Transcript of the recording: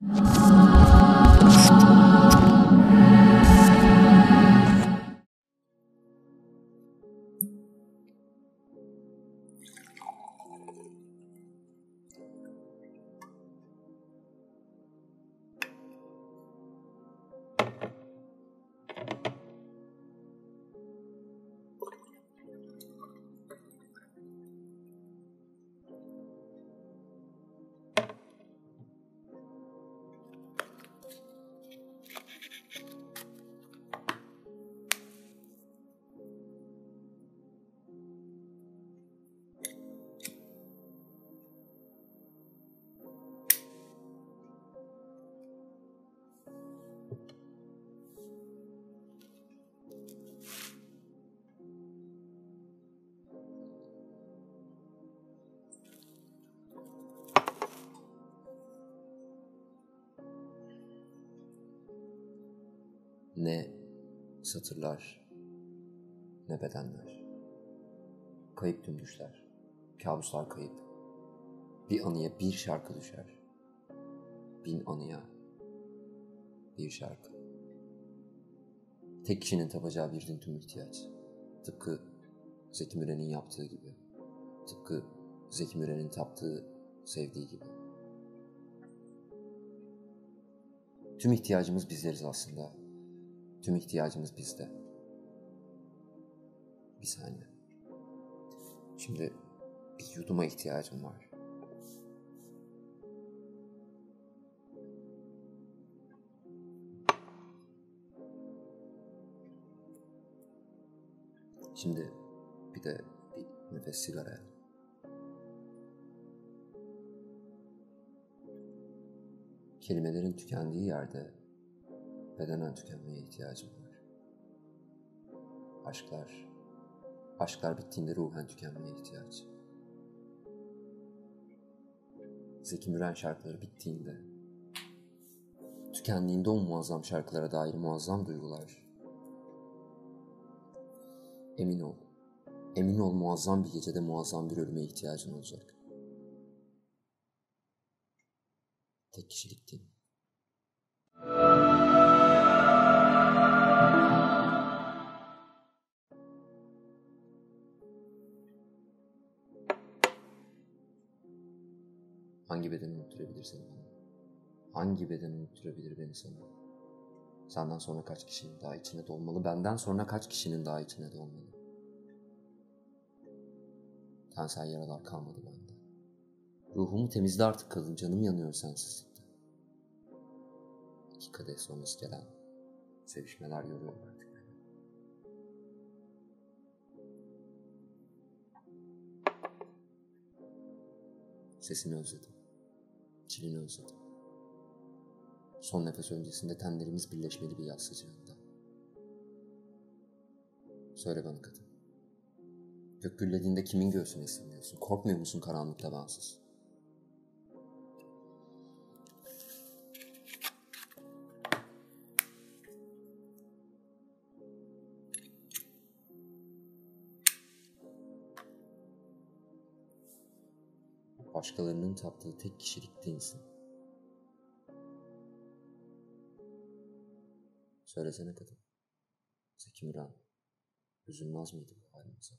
you Ne satırlar, ne bedenler. Kayıp tüm düşler, kabuslar kayıp. Bir anıya bir şarkı düşer. Bin anıya bir şarkı. Tek kişinin tapacağı bir din tüm ihtiyaç. Tıpkı Zeki Müren'in yaptığı gibi. Tıpkı Zeki Müren'in taptığı, sevdiği gibi. Tüm ihtiyacımız bizleriz aslında. Tüm ihtiyacımız bizde. Bir saniye. Şimdi bir yuduma ihtiyacım var. Şimdi bir de bir nefes sigaraya. Kelimelerin tükendiği yerde bedenen tükenmeye ihtiyacım var. Aşklar, aşklar bittiğinde ruhen tükenmeye ihtiyaç. Zeki Müren şarkıları bittiğinde, tükendiğinde o muazzam şarkılara dair muazzam duygular. Emin ol, emin ol muazzam bir gecede muazzam bir ölüme ihtiyacın olacak. Tek kişilik. Hangi beden unutturabilir seni bana? Hangi beden unutturabilir beni sana? Senden sonra kaç kişinin daha içine dolmalı? Benden sonra kaç kişinin daha içine dolmalı? Tensel yaralar kalmadı bende. Ruhumu temizle artık kadın. Canım yanıyor sensizlikte. İki kadeh sonrası gelen sevişmeler yoruyor artık. Sesini özledim. Çilini özledim. Son nefes öncesinde tenlerimiz birleşmeli bir yaz sıcağında. Söyle bana kadın. Gök gürlediğinde kimin göğsüne sığınıyorsun? Korkmuyor musun karanlıkta bensiz? Başkalarının taptığı tek kişilik değilsin. Söylesene kadın. Zeki Müren üzülmez miydi bu halimize?